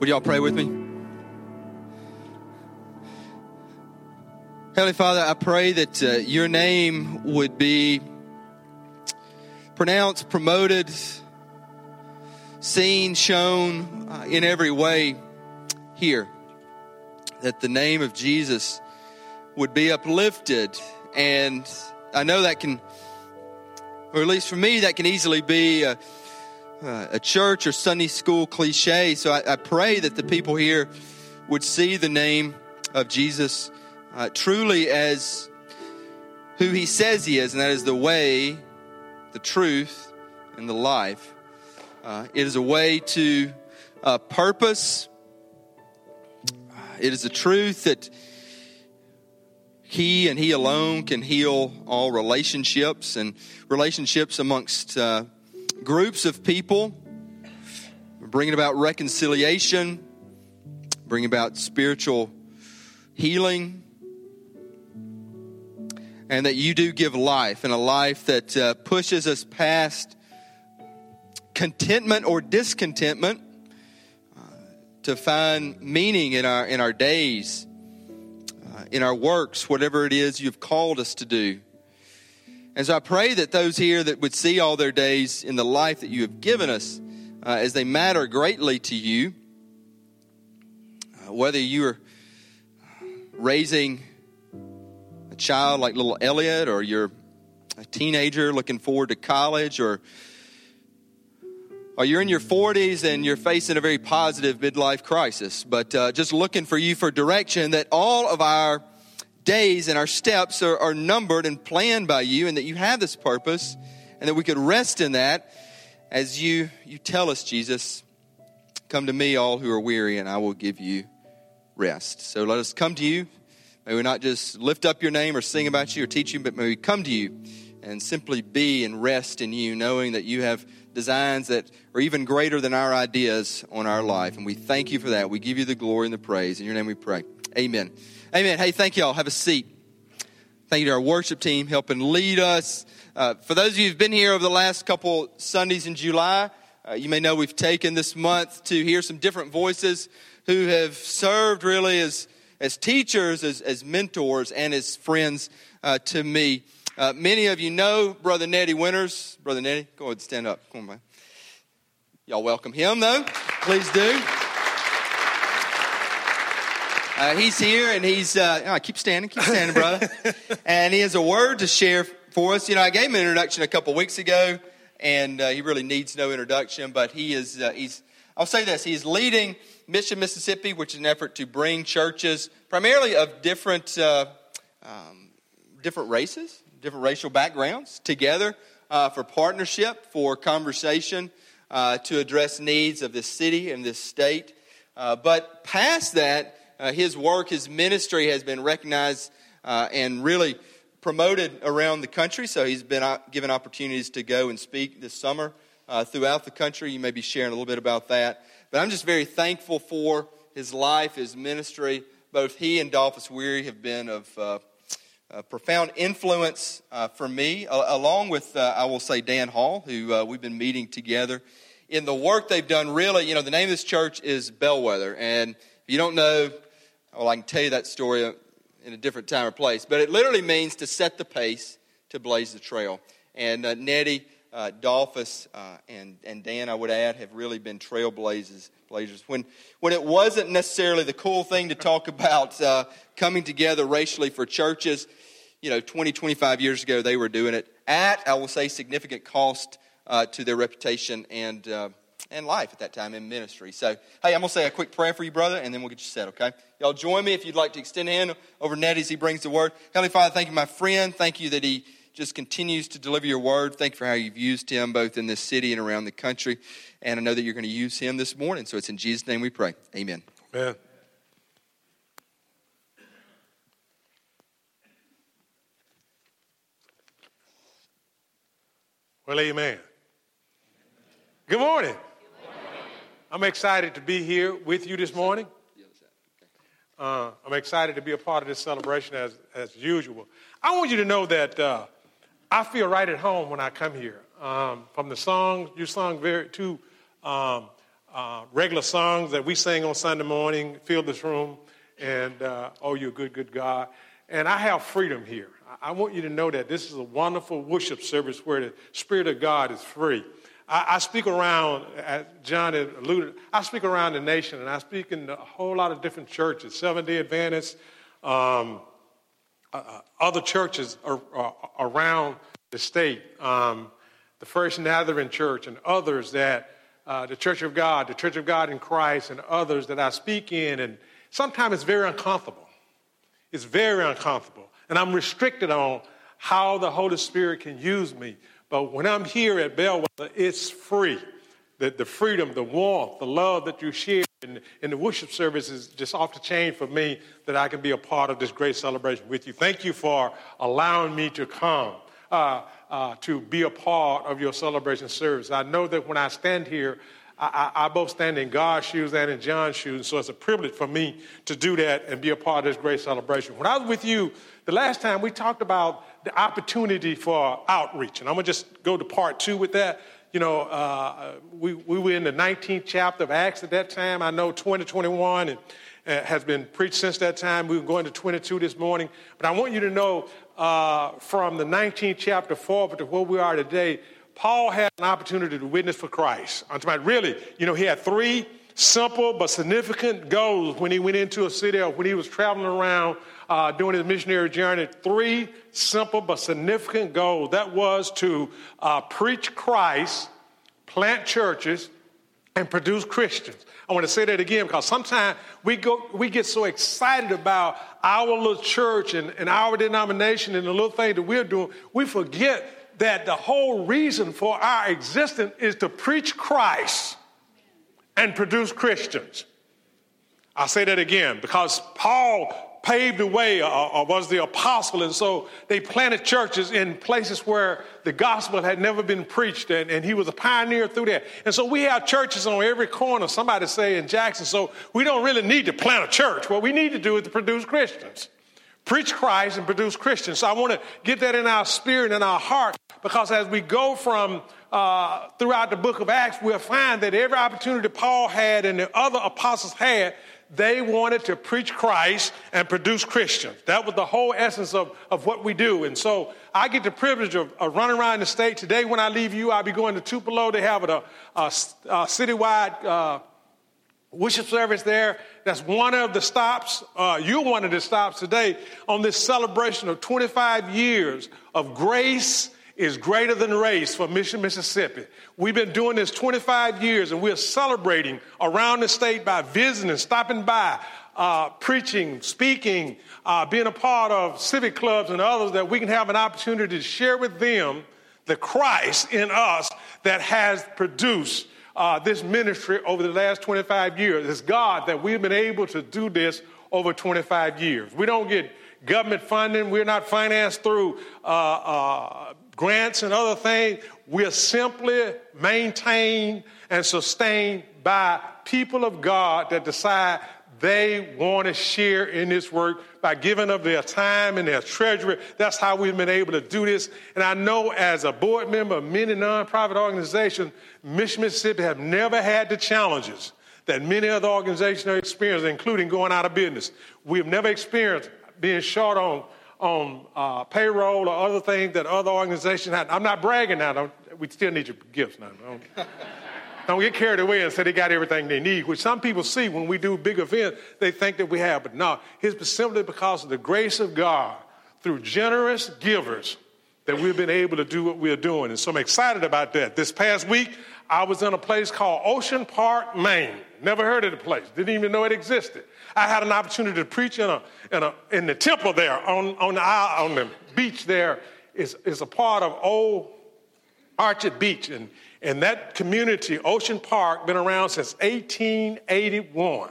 Would y'all pray with me? Heavenly Father, I pray that uh, your name would be pronounced, promoted, seen, shown uh, in every way here. That the name of Jesus would be uplifted. And I know that can, or at least for me, that can easily be a, church or Sunday school cliche. So I, I, pray that the people here would see the name of Jesus uh, truly as who he says he is, and that is the way, the truth, and the life. Uh, it is a way to uh, purpose. It is a truth that he and he alone can heal all relationships and relationships amongst uh, groups of people, bringing about reconciliation, bringing about spiritual healing and that you do give life, and a life that uh, pushes us past contentment or discontentment uh, to find meaning in our in our days, uh, in our works, whatever it is you've called us to do. And so I pray that those here that would see all their days in the life that you have given us, uh, as they matter greatly to you, uh, whether you are raising a child like little Elliot, or you're a teenager looking forward to college, or or you're in your 40s and you're facing a very positive midlife crisis, but uh, just looking for you for direction that all of our days and our steps are, are numbered and planned by you, and that you have this purpose, and that we could rest in that as you, you tell us, Jesus, come to me, all who are weary, and I will give you rest. So let us come to you. May we not just lift up your name or sing about you or teach you, but may we come to you and simply be and rest in you, knowing that you have designs that are even greater than our ideas on our life. And we thank you for that. We give you the glory and the praise. In your name we pray. Amen. Amen. Hey, thank you all. Have a seat. Thank you to our worship team helping lead us. Uh, for those of you who've been here over the last couple Sundays in July, uh, you may know we've taken this month to hear some different voices who have served really as as teachers, as, as mentors, and as friends uh, to me. Uh, many of you know Brother Neddie Winters. Brother Neddie, go ahead and stand up. Come on, man. Y'all welcome him, though. Please do. Uh, he's here, and he's uh, oh, keep standing, keep standing, brother. and he has a word to share for us. You know, I gave him an introduction a couple weeks ago, and uh, he really needs no introduction. But he is uh, he's I'll say this: he's leading Mission Mississippi, which is an effort to bring churches, primarily of different, uh, um, different races, different racial backgrounds, together uh, for partnership, for conversation, uh, to address needs of this city and this state. Uh, but past that, uh, his work, his ministry has been recognized uh, and really promoted around the country. So he's been given opportunities to go and speak this summer throughout the country. You may be sharing a little bit about that. But I'm just very thankful for his life, his ministry. Both he and Dolphus Weary have been of uh, profound influence uh, for me, along with, uh, I will say, Dan Hall, who uh, we've been meeting together. In the work they've done, really, you know, the name of this church is Bellwether. And if you don't know, well, I can tell you that story in a different time or place. But it literally means to set the pace, to blaze the trail. And uh, Neddie uh, Dolphus uh, and, and Dan, I would add, have really been trailblazers. Blazers. When, when it wasn't necessarily the cool thing to talk about uh, coming together racially for churches, you know, 20, 25 years ago, they were doing it at, I will say, significant cost uh, to their reputation and, uh, and life at that time in ministry. So, hey, I'm going to say a quick prayer for you, brother, and then we'll get you set, okay? Y'all join me if you'd like to extend a hand over Ned as he brings the word. Heavenly Father, thank you, my friend. Thank you that he just continues to deliver your word. Thank you for how you've used him both in this city and around the country. And I know that you're going to use him this morning. So it's in Jesus' name we pray. Amen. Amen. Well, amen. Good morning. I'm excited to be here with you this morning. Uh, I'm excited to be a part of this celebration as, as usual. I want you to know that uh, I feel right at home when I come here. Um, from the songs you sung very two um, uh, regular songs that we sing on Sunday morning, Fill This Room, and uh, Oh, You're a Good, Good God. And I have freedom here. I want you to know that this is a wonderful worship service where the Spirit of God is free. I, I speak around, as John alluded, I speak around the nation and I speak in a whole lot of different churches, Seventh day Adventists, um, uh, uh other churches are, are around the state, um, the First Nazarene Church, and others that uh, the Church of God, the Church of God in Christ, and others that I speak in. And sometimes it's very uncomfortable. It's very uncomfortable. And I'm restricted on how the Holy Spirit can use me. But when I'm here at Bellwether, it's free. The, the freedom, the warmth, the love that you share in, in the worship service is just off the chain for me that I can be a part of this great celebration with you. Thank you for allowing me to come. Uh, uh, to be a part of your celebration service. I know that when I stand here, I, I, I, both stand in God's shoes and in John's shoes, so it's a privilege for me to do that and be a part of this great celebration. When I was with you the last time, we talked about the opportunity for outreach, and I'm going to just go to part two with that. You know, uh, we, we were in the 19th chapter of Acts at that time. I know 2021 and uh, has been preached since that time. We were going to 22 this morning. But I want you to know uh, from the 19th chapter forward to where we are today, Paul had an opportunity to witness for Christ. Really, you know, he had three simple but significant goals when he went into a city or when he was traveling around uh, doing his missionary journey. Three simple but significant goals. That was to uh, preach Christ, plant churches, and produce Christians. I want to say that again because sometimes we go, we get so excited about our little church and, and our denomination and the little thing that we're doing, we forget that the whole reason for our existence is to preach Christ and produce Christians. I'll say that again because Paul paved the way or, or, was the apostle. And so they planted churches in places where the gospel had never been preached, and, and he was a pioneer through that. And so we have churches on every corner, somebody say in Jackson. So we don't really need to plant a church. What we need to do is to produce Christians. Preach Christ and produce Christians. So I want to get that in our spirit and in our heart because as we go from uh, throughout the book of Acts, we'll find that every opportunity Paul had and the other apostles had, they wanted to preach Christ and produce Christians. That was the whole essence of, of what we do. And so I get the privilege of, of running around the state. Today, when I leave you, I'll be going to Tupelo. They have a, a, a citywide uh, worship service there. That's one of the stops. Uh, you're one of the stops today on this celebration of 25 years of grace is greater than race for Mission, Mississippi. We've been doing this 25 years and we're celebrating around the state by visiting, stopping by, uh, preaching, speaking, uh, being a part of civic clubs and others that we can have an opportunity to share with them the Christ in us that has produced uh, this ministry over the last 25 years. It's God that we've been able to do this over 25 years. We don't get government funding. We're not financed through uh, uh, grants and other things. We're simply maintained and sustained by people of God that decide they want to share in this work by giving of their time and their treasury. That's how we've been able to do this. And I know as a board member of many nonprofit organizations, Mission Mississippi have never had the challenges that many other organizations are experiencing, including going out of business. We've never experienced being short on on uh, payroll or other things that other organizations have. I'm not bragging now. we still need your gifts now. Don't, don't, get carried away and say they got everything they need, which some people see when we do big events, they think that we have. But no, it's simply because of the grace of God through generous givers that we've been able to do what we're doing. And so I'm excited about that. This past week, I was in a place called Ocean Park, Maine. Never heard of the place, didn't even know it existed. I had an opportunity to preach in, a, in, a, in the temple there on, on, the, on the beach there is, is a part of Old Orchard Beach. And, and that community, Ocean Park, been around since 1881.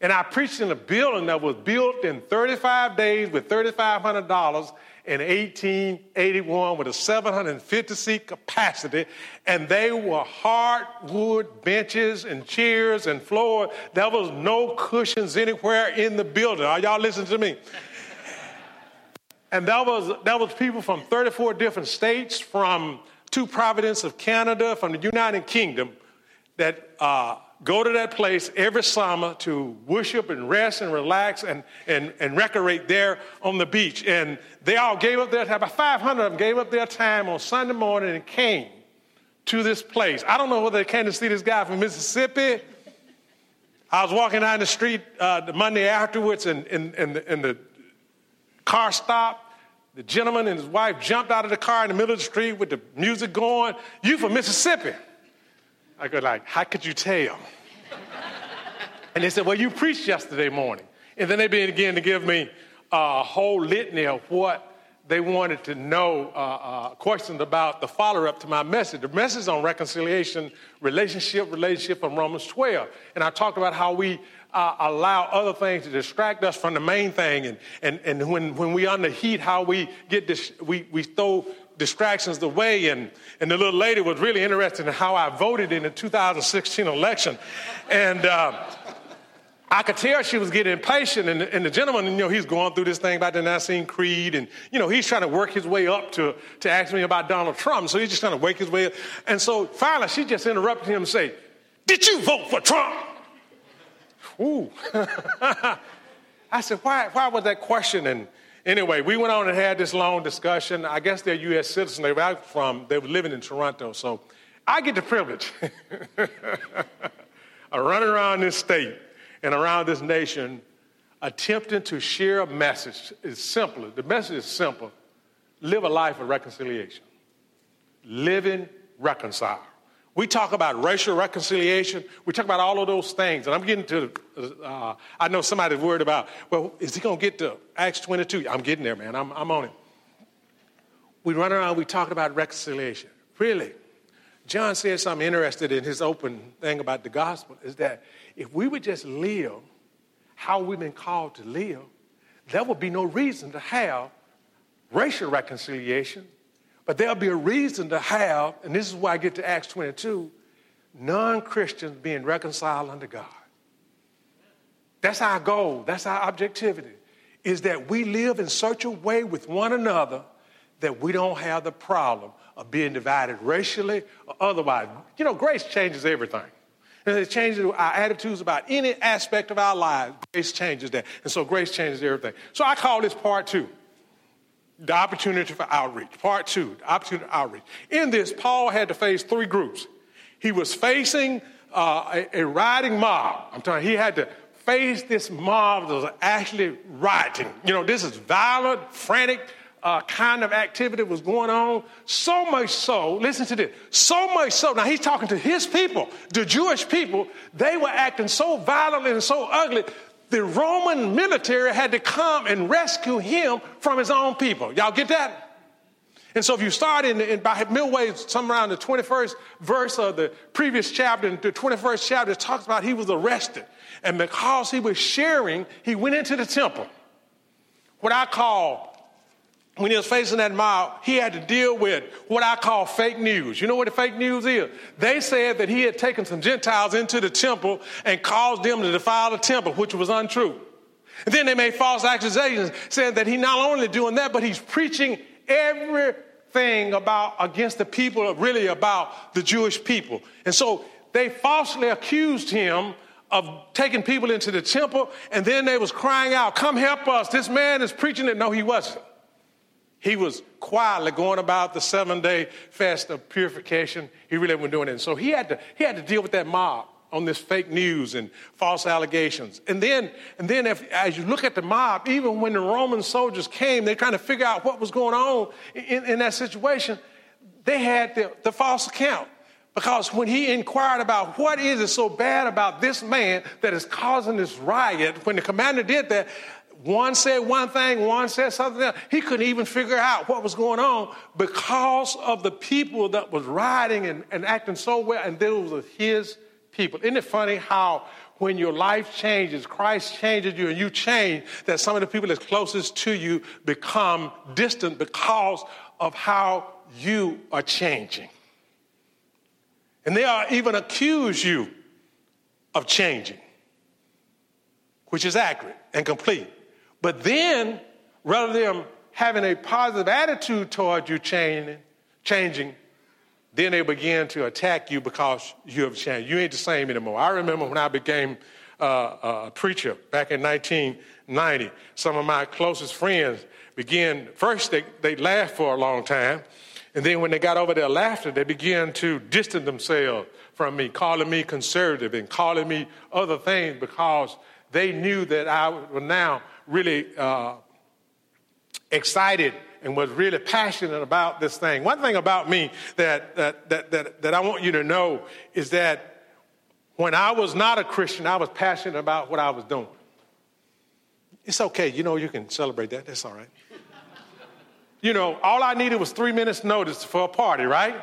And I preached in a building that was built in 35 days with $3,500 in 1881 with a 750 seat capacity, and they were hardwood benches and chairs and floor. There was no cushions anywhere in the building. Are y'all listening to me? and that was that was people from 34 different states, from two provinces of Canada, from the United Kingdom, that uh, go to that place every summer to worship and rest and relax and, and, and recreate there on the beach. And they all gave up their time, about 500 of them gave up their time on Sunday morning and came to this place. I don't know whether they came to see this guy from Mississippi. I was walking down the street uh, the Monday afterwards, and, and, and, the, and the car stopped. The gentleman and his wife jumped out of the car in the middle of the street with the music going. You from Mississippi? I go like, how could you tell? and they said, well, you preached yesterday morning. And then they began to give me a whole litany of what they wanted to know uh, uh, questions about the follow up to my message. The message on reconciliation, relationship, relationship from Romans 12. And I talked about how we uh, allow other things to distract us from the main thing. And, and, and when, when we under heat, how we get dis- we, we throw distractions the way. And, and the little lady was really interested in how I voted in the 2016 election. And uh, I could tell she was getting impatient, and, and the gentleman, you know, he's going through this thing about the Nicene Creed, and, you know, he's trying to work his way up to, to ask me about Donald Trump. So he's just trying to wake his way up. And so finally, she just interrupted him and say, Did you vote for Trump? Ooh. I said, why, why was that question? And anyway, we went on and had this long discussion. I guess they're U.S. citizens. They were from, they were living in Toronto. So I get the privilege of running around this state and around this nation attempting to share a message It's simple. The message is simple. Live a life of reconciliation. Living reconcile. We talk about racial reconciliation. We talk about all of those things. And I'm getting to, uh, I know somebody's worried about, well, is he going to get to Acts 22? I'm getting there, man. I'm, I'm on it. We run around, we talk about reconciliation. Really, John said something interesting in his open thing about the gospel is that if we would just live how we've been called to live, there would be no reason to have racial reconciliation, but there'll be a reason to have, and this is why I get to Acts 22, non Christians being reconciled unto God. That's our goal, that's our objectivity, is that we live in such a way with one another that we don't have the problem of being divided racially or otherwise. You know, grace changes everything. And it changes our attitudes about any aspect of our lives. Grace changes that. And so grace changes everything. So I call this part two the opportunity for outreach. Part two, the opportunity for outreach. In this, Paul had to face three groups. He was facing uh, a, a rioting mob. I'm telling you, he had to face this mob that was actually rioting. You know, this is violent, frantic, uh, kind of activity was going on. So much so, listen to this, so much so, now he's talking to his people, the Jewish people, they were acting so violently and so ugly, the Roman military had to come and rescue him from his own people. Y'all get that? And so if you start in, in by midway, somewhere around the 21st verse of the previous chapter, the 21st chapter, talks about he was arrested. And because he was sharing, he went into the temple. What I call when he was facing that mob, he had to deal with what I call fake news. You know what the fake news is? They said that he had taken some Gentiles into the temple and caused them to defile the temple, which was untrue. And then they made false accusations saying that he not only doing that, but he's preaching everything about against the people, really about the Jewish people. And so they falsely accused him of taking people into the temple, and then they was crying out, "Come help us! This man is preaching it." No, he wasn't. He was quietly going about the seven day fast of purification. He really wasn't doing it. And so he had to, he had to deal with that mob on this fake news and false allegations. And then, and then if, as you look at the mob, even when the Roman soldiers came, they're trying to figure out what was going on in, in that situation, they had the, the false account. Because when he inquired about what is it so bad about this man that is causing this riot, when the commander did that, one said one thing, one said something else. He couldn't even figure out what was going on because of the people that was riding and, and acting so well, and those were his people. Isn't it funny how when your life changes, Christ changes you and you change, that some of the people that's closest to you become distant because of how you are changing. And they are even accuse you of changing, which is accurate and complete. But then, rather than having a positive attitude toward you changing, changing, then they begin to attack you because you have changed. You ain't the same anymore. I remember when I became uh, a preacher back in 1990, some of my closest friends began, first they, they laughed for a long time, and then when they got over their laughter, they began to distance themselves from me, calling me conservative and calling me other things because they knew that I was now really uh, excited and was really passionate about this thing. One thing about me that, that, that, that, that I want you to know is that when I was not a Christian, I was passionate about what I was doing. It's okay, you know, you can celebrate that. That's all right. you know, all I needed was three minutes' notice for a party, right?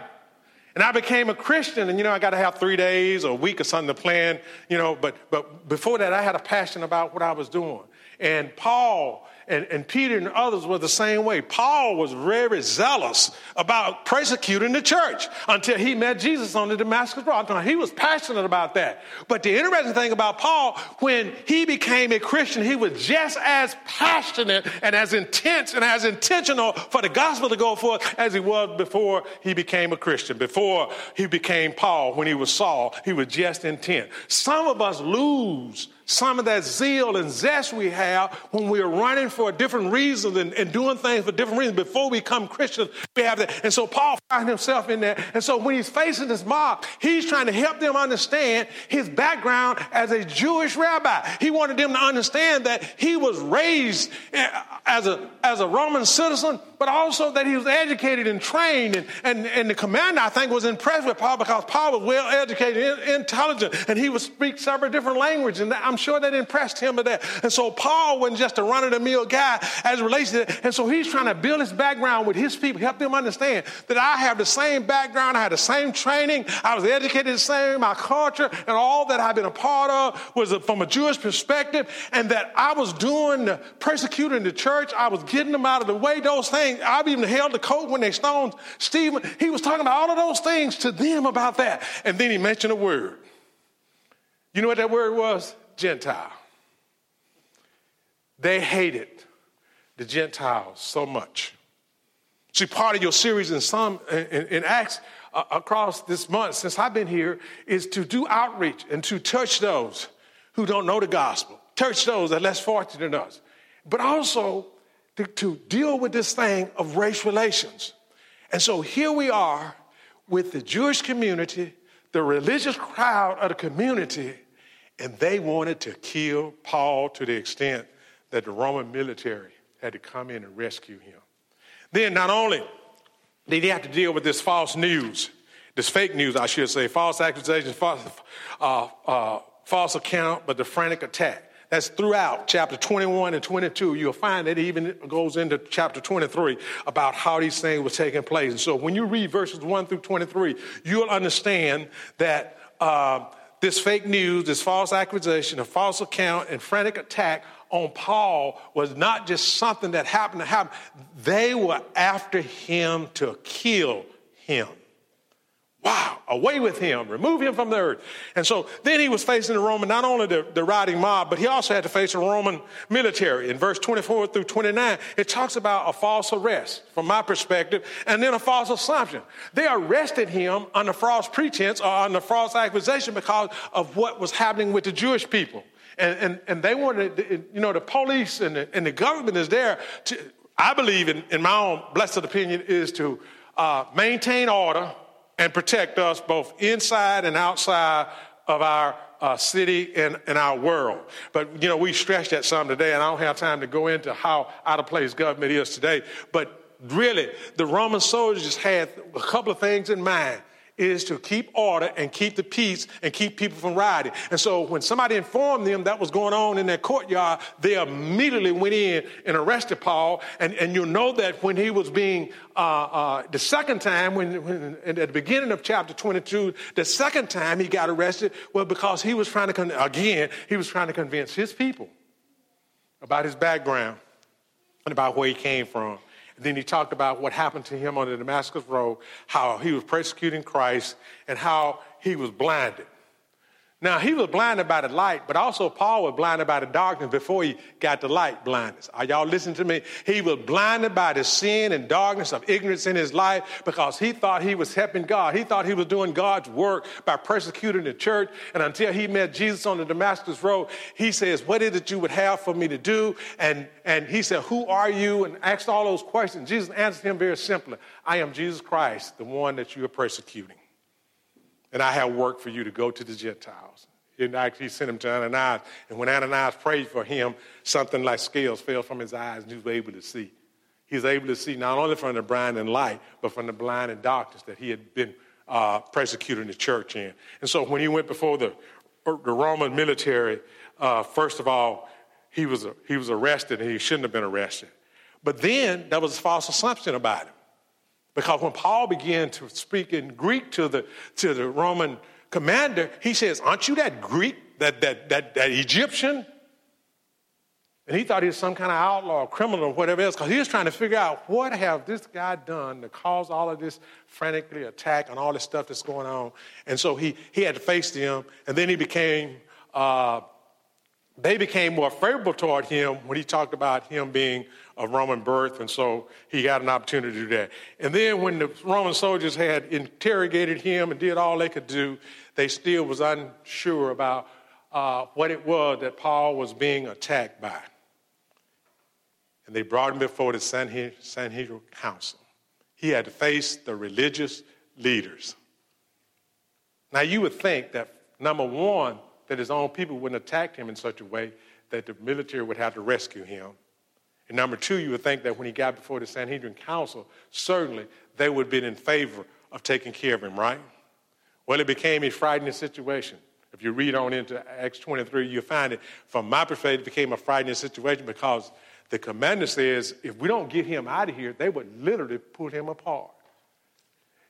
And I became a Christian, and you know, I got to have three days or a week or something to plan, you know, but, but before that, I had a passion about what I was doing. And Paul and, and Peter and others were the same way. Paul was very zealous about persecuting the church until he met Jesus on the Damascus Road. He was passionate about that. But the interesting thing about Paul, when he became a Christian, he was just as passionate and as intense and as intentional for the gospel to go forth as he was before he became a Christian. Before he became Paul, when he was Saul, he was just intent. Some of us lose some of that zeal and zest we have when we're running for different reasons and, and, doing things for different reasons. Before we become Christians, we have that. And so Paul finds himself in there. And so when he's facing this mob, he's trying to help them understand his background as a Jewish rabbi. He wanted them to understand that he was raised as a, as a Roman citizen, but also that he was educated and trained. And, and, and the commander, I think, was impressed with Paul because Paul was well educated, intelligent, and he would speak several different languages. And I'm sure that impressed him of that. And so Paul wasn't just a run of the mill guy as it relates to that. And so he's trying to build his background with his people, help them understand that I have the same background, I had the same training, I was educated the same, my culture and all that I've been a part of was from a Jewish perspective, and that I was doing the persecuting the church, I was getting them out of the way, those things. I've even held the coat when they stoned Stephen. He was talking about all of those things to them about that. And then he mentioned a word. You know what that word was? Gentile. They hated the Gentiles so much. See, part of your series in some in, in Acts uh, across this month since I've been here is to do outreach and to touch those who don't know the gospel, touch those that are less fortunate than us, but also to, to deal with this thing of race relations. And so here we are with the Jewish community, the religious crowd of the community and they wanted to kill Paul to the extent that the Roman military had to come in and rescue him. Then, not only did he have to deal with this false news, this fake news, I should say, false accusations, false, uh, uh, false account, but the frantic attack. That's throughout chapter 21 and 22. You'll find that it even goes into chapter 23 about how these things were taking place. And so when you read verses 1 through 23, you'll understand that uh, this fake news, this false accusation, a false account, and frantic attack on Paul was not just something that happened to happen. They were after him to kill him. Wow, away with him, remove him from the earth. And so then he was facing the Roman, not only the, the riding mob, but he also had to face the Roman military. In verse 24 through 29, it talks about a false arrest, from my perspective, and then a false assumption. They arrested him under false pretense or under false accusation because of what was happening with the Jewish people. And, and, and they wanted, you know, the police and the, and the government is there to, I believe, in, in my own blessed opinion, is to uh, maintain order and protect us both inside and outside of our uh, city and, and our world. But, you know, we stretched that some today, and I don't have time to go into how out of place government is today. But really, the Roman soldiers had a couple of things in mind is to keep order and keep the peace and keep people from rioting. And so when somebody informed them that was going on in their courtyard, they immediately went in and arrested Paul. And, and you'll know that when he was being, uh, uh, the second time, when, when, at the beginning of chapter 22, the second time he got arrested well, because he was trying to, con- again, he was trying to convince his people about his background and about where he came from. Then he talked about what happened to him on the Damascus Road, how he was persecuting Christ, and how he was blinded. Now, he was blinded by the light, but also Paul was blinded by the darkness before he got the light blindness. Are y'all listening to me? He was blinded by the sin and darkness of ignorance in his life because he thought he was helping God. He thought he was doing God's work by persecuting the church. And until he met Jesus on the Damascus Road, he says, What is it you would have for me to do? And, and he said, Who are you? And asked all those questions. Jesus answered him very simply I am Jesus Christ, the one that you are persecuting and I have work for you to go to the Gentiles. And actually sent him to Ananias. And when Ananias prayed for him, something like scales fell from his eyes and he was able to see. He was able to see not only from the blind and light, but from the blind and darkness that he had been uh, persecuting the church in. And so when he went before the, the Roman military, uh, first of all, he was, he was arrested and he shouldn't have been arrested. But then there was a false assumption about him. Because when Paul began to speak in Greek to the, to the Roman commander, he says, Aren't you that Greek, that, that, that, that Egyptian? And he thought he was some kind of outlaw criminal or whatever else, because he was trying to figure out what have this guy done to cause all of this frantically attack and all this stuff that's going on. And so he, he had to face them, and then he became, uh, they became more favorable toward him when he talked about him being of Roman birth, and so he got an opportunity to do that. And then when the Roman soldiers had interrogated him and did all they could do, they still was unsure about uh, what it was that Paul was being attacked by. And they brought him before the Sanhedrin Council. He had to face the religious leaders. Now, you would think that, number one, that his own people wouldn't attack him in such a way that the military would have to rescue him. And number two, you would think that when he got before the Sanhedrin Council, certainly they would have been in favor of taking care of him, right? Well, it became a frightening situation. If you read on into Acts 23, you'll find it, from my perspective, it became a frightening situation because the commander says, if we don't get him out of here, they would literally put him apart.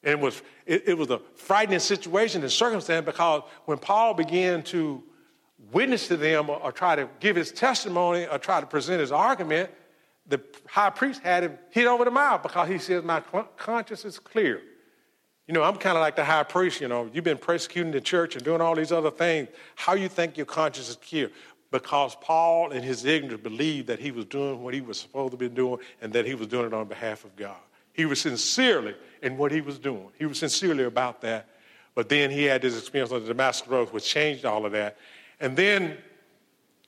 And it was, it, it was a frightening situation and circumstance because when Paul began to witness to them or, or try to give his testimony or try to present his argument, the high priest had him hit over the mouth because he says, My conscience is clear. You know, I'm kind of like the high priest, you know, you've been persecuting the church and doing all these other things. How you think your conscience is clear? Because Paul, in his ignorance, believed that he was doing what he was supposed to be doing and that he was doing it on behalf of God. He was sincerely in what he was doing. He was sincerely about that. But then he had this experience on the Damascus Road, which changed all of that. And then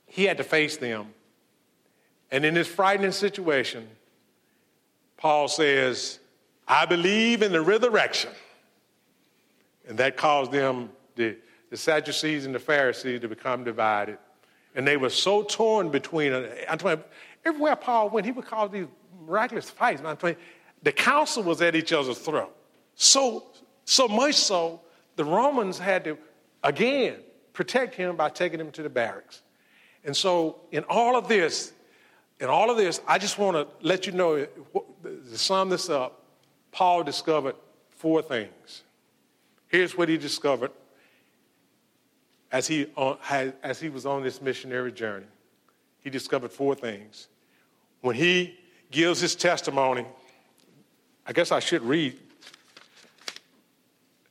he had to face them and in this frightening situation, Paul says, I believe in the resurrection. And that caused them, the, the Sadducees and the Pharisees, to become divided. And they were so torn between, uh, I'm talking, everywhere Paul went, he would cause these miraculous fights. I'm talking, the council was at each other's throat. So, so much so, the Romans had to, again, protect him by taking him to the barracks. And so, in all of this, in all of this, I just want to let you know to sum this up, Paul discovered four things. Here's what he discovered as he, uh, as he was on this missionary journey. He discovered four things. When he gives his testimony, I guess I should read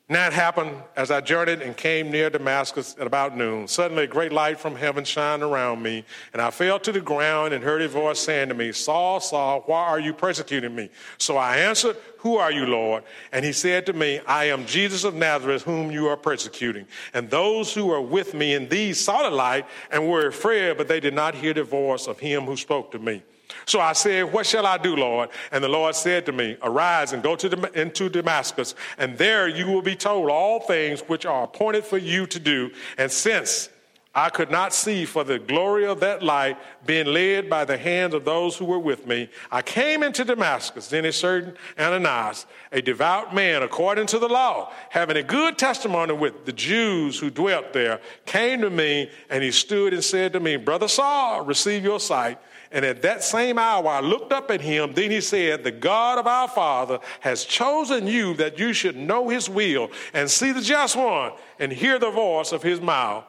that happened as I journeyed and came near Damascus at about noon. Suddenly, a great light from heaven shined around me, and I fell to the ground and heard a voice saying to me, Saul, Saul, why are you persecuting me? So I answered, Who are you, Lord? And he said to me, I am Jesus of Nazareth, whom you are persecuting. And those who were with me in these saw the light and were afraid, but they did not hear the voice of him who spoke to me. So I said, What shall I do, Lord? And the Lord said to me, Arise and go to into Damascus, and there you will be told all things which are appointed for you to do. And since I could not see for the glory of that light, being led by the hands of those who were with me. I came into Damascus. Then a certain Ananias, a devout man according to the law, having a good testimony with the Jews who dwelt there, came to me and he stood and said to me, Brother Saul, receive your sight. And at that same hour, I looked up at him. Then he said, The God of our Father has chosen you that you should know his will and see the just one and hear the voice of his mouth.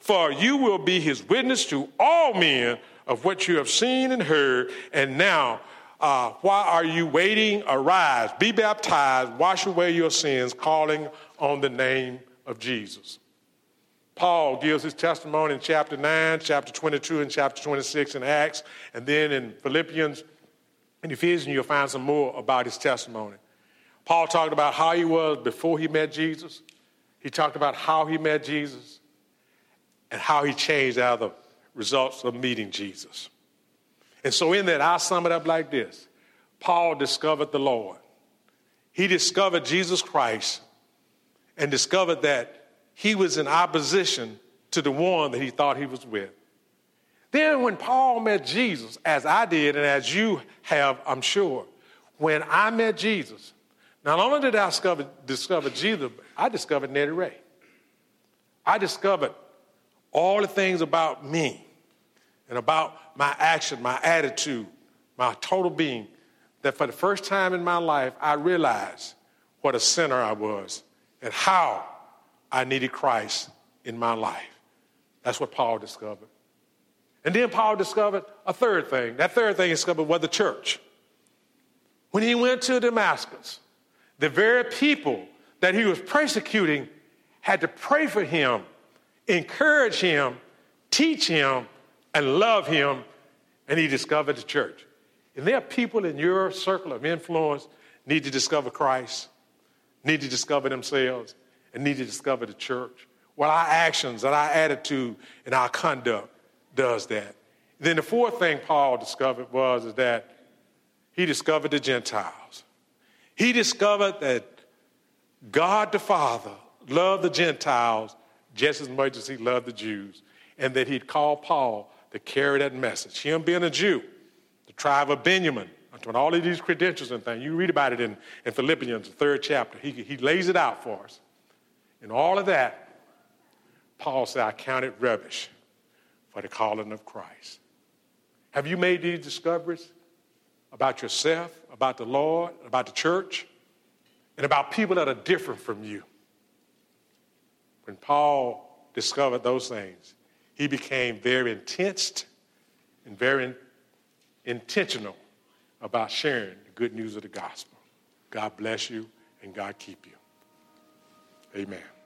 For you will be his witness to all men of what you have seen and heard. And now, uh, why are you waiting? Arise, be baptized, wash away your sins, calling on the name of Jesus. Paul gives his testimony in chapter 9, chapter 22, and chapter 26 in Acts. And then in Philippians and Ephesians, you'll find some more about his testimony. Paul talked about how he was before he met Jesus. He talked about how he met Jesus and how he changed out of the results of meeting Jesus. And so, in that, I'll sum it up like this Paul discovered the Lord. He discovered Jesus Christ and discovered that he was in opposition to the one that he thought he was with. Then, when Paul met Jesus, as I did, and as you have, I'm sure, when I met Jesus, not only did I discover, discover Jesus, I discovered Neddie Ray. I discovered all the things about me and about my action, my attitude, my total being, that for the first time in my life, I realized what a sinner I was and how I needed Christ in my life. That's what Paul discovered. And then Paul discovered a third thing. That third thing he discovered was the church. When he went to Damascus, the very people that he was persecuting had to pray for him, encourage him, teach him, and love him, and he discovered the church. And there are people in your circle of influence need to discover Christ, need to discover themselves, and need to discover the church. Well, our actions and our attitude and our conduct does that. Then the fourth thing Paul discovered was is that he discovered the Gentiles. He discovered that God the Father loved the Gentiles just as much as he loved the Jews, and that he'd called Paul to carry that message. Him being a Jew, the tribe of Benjamin, with all of these credentials and things. You read about it in, in Philippians, the third chapter. He, he lays it out for us. And all of that, Paul said, I counted rubbish for the calling of Christ. Have you made these discoveries about yourself, about the Lord, about the church, and about people that are different from you? When Paul discovered those things, he became very intense and very intentional about sharing the good news of the gospel. God bless you and God keep you. Amen.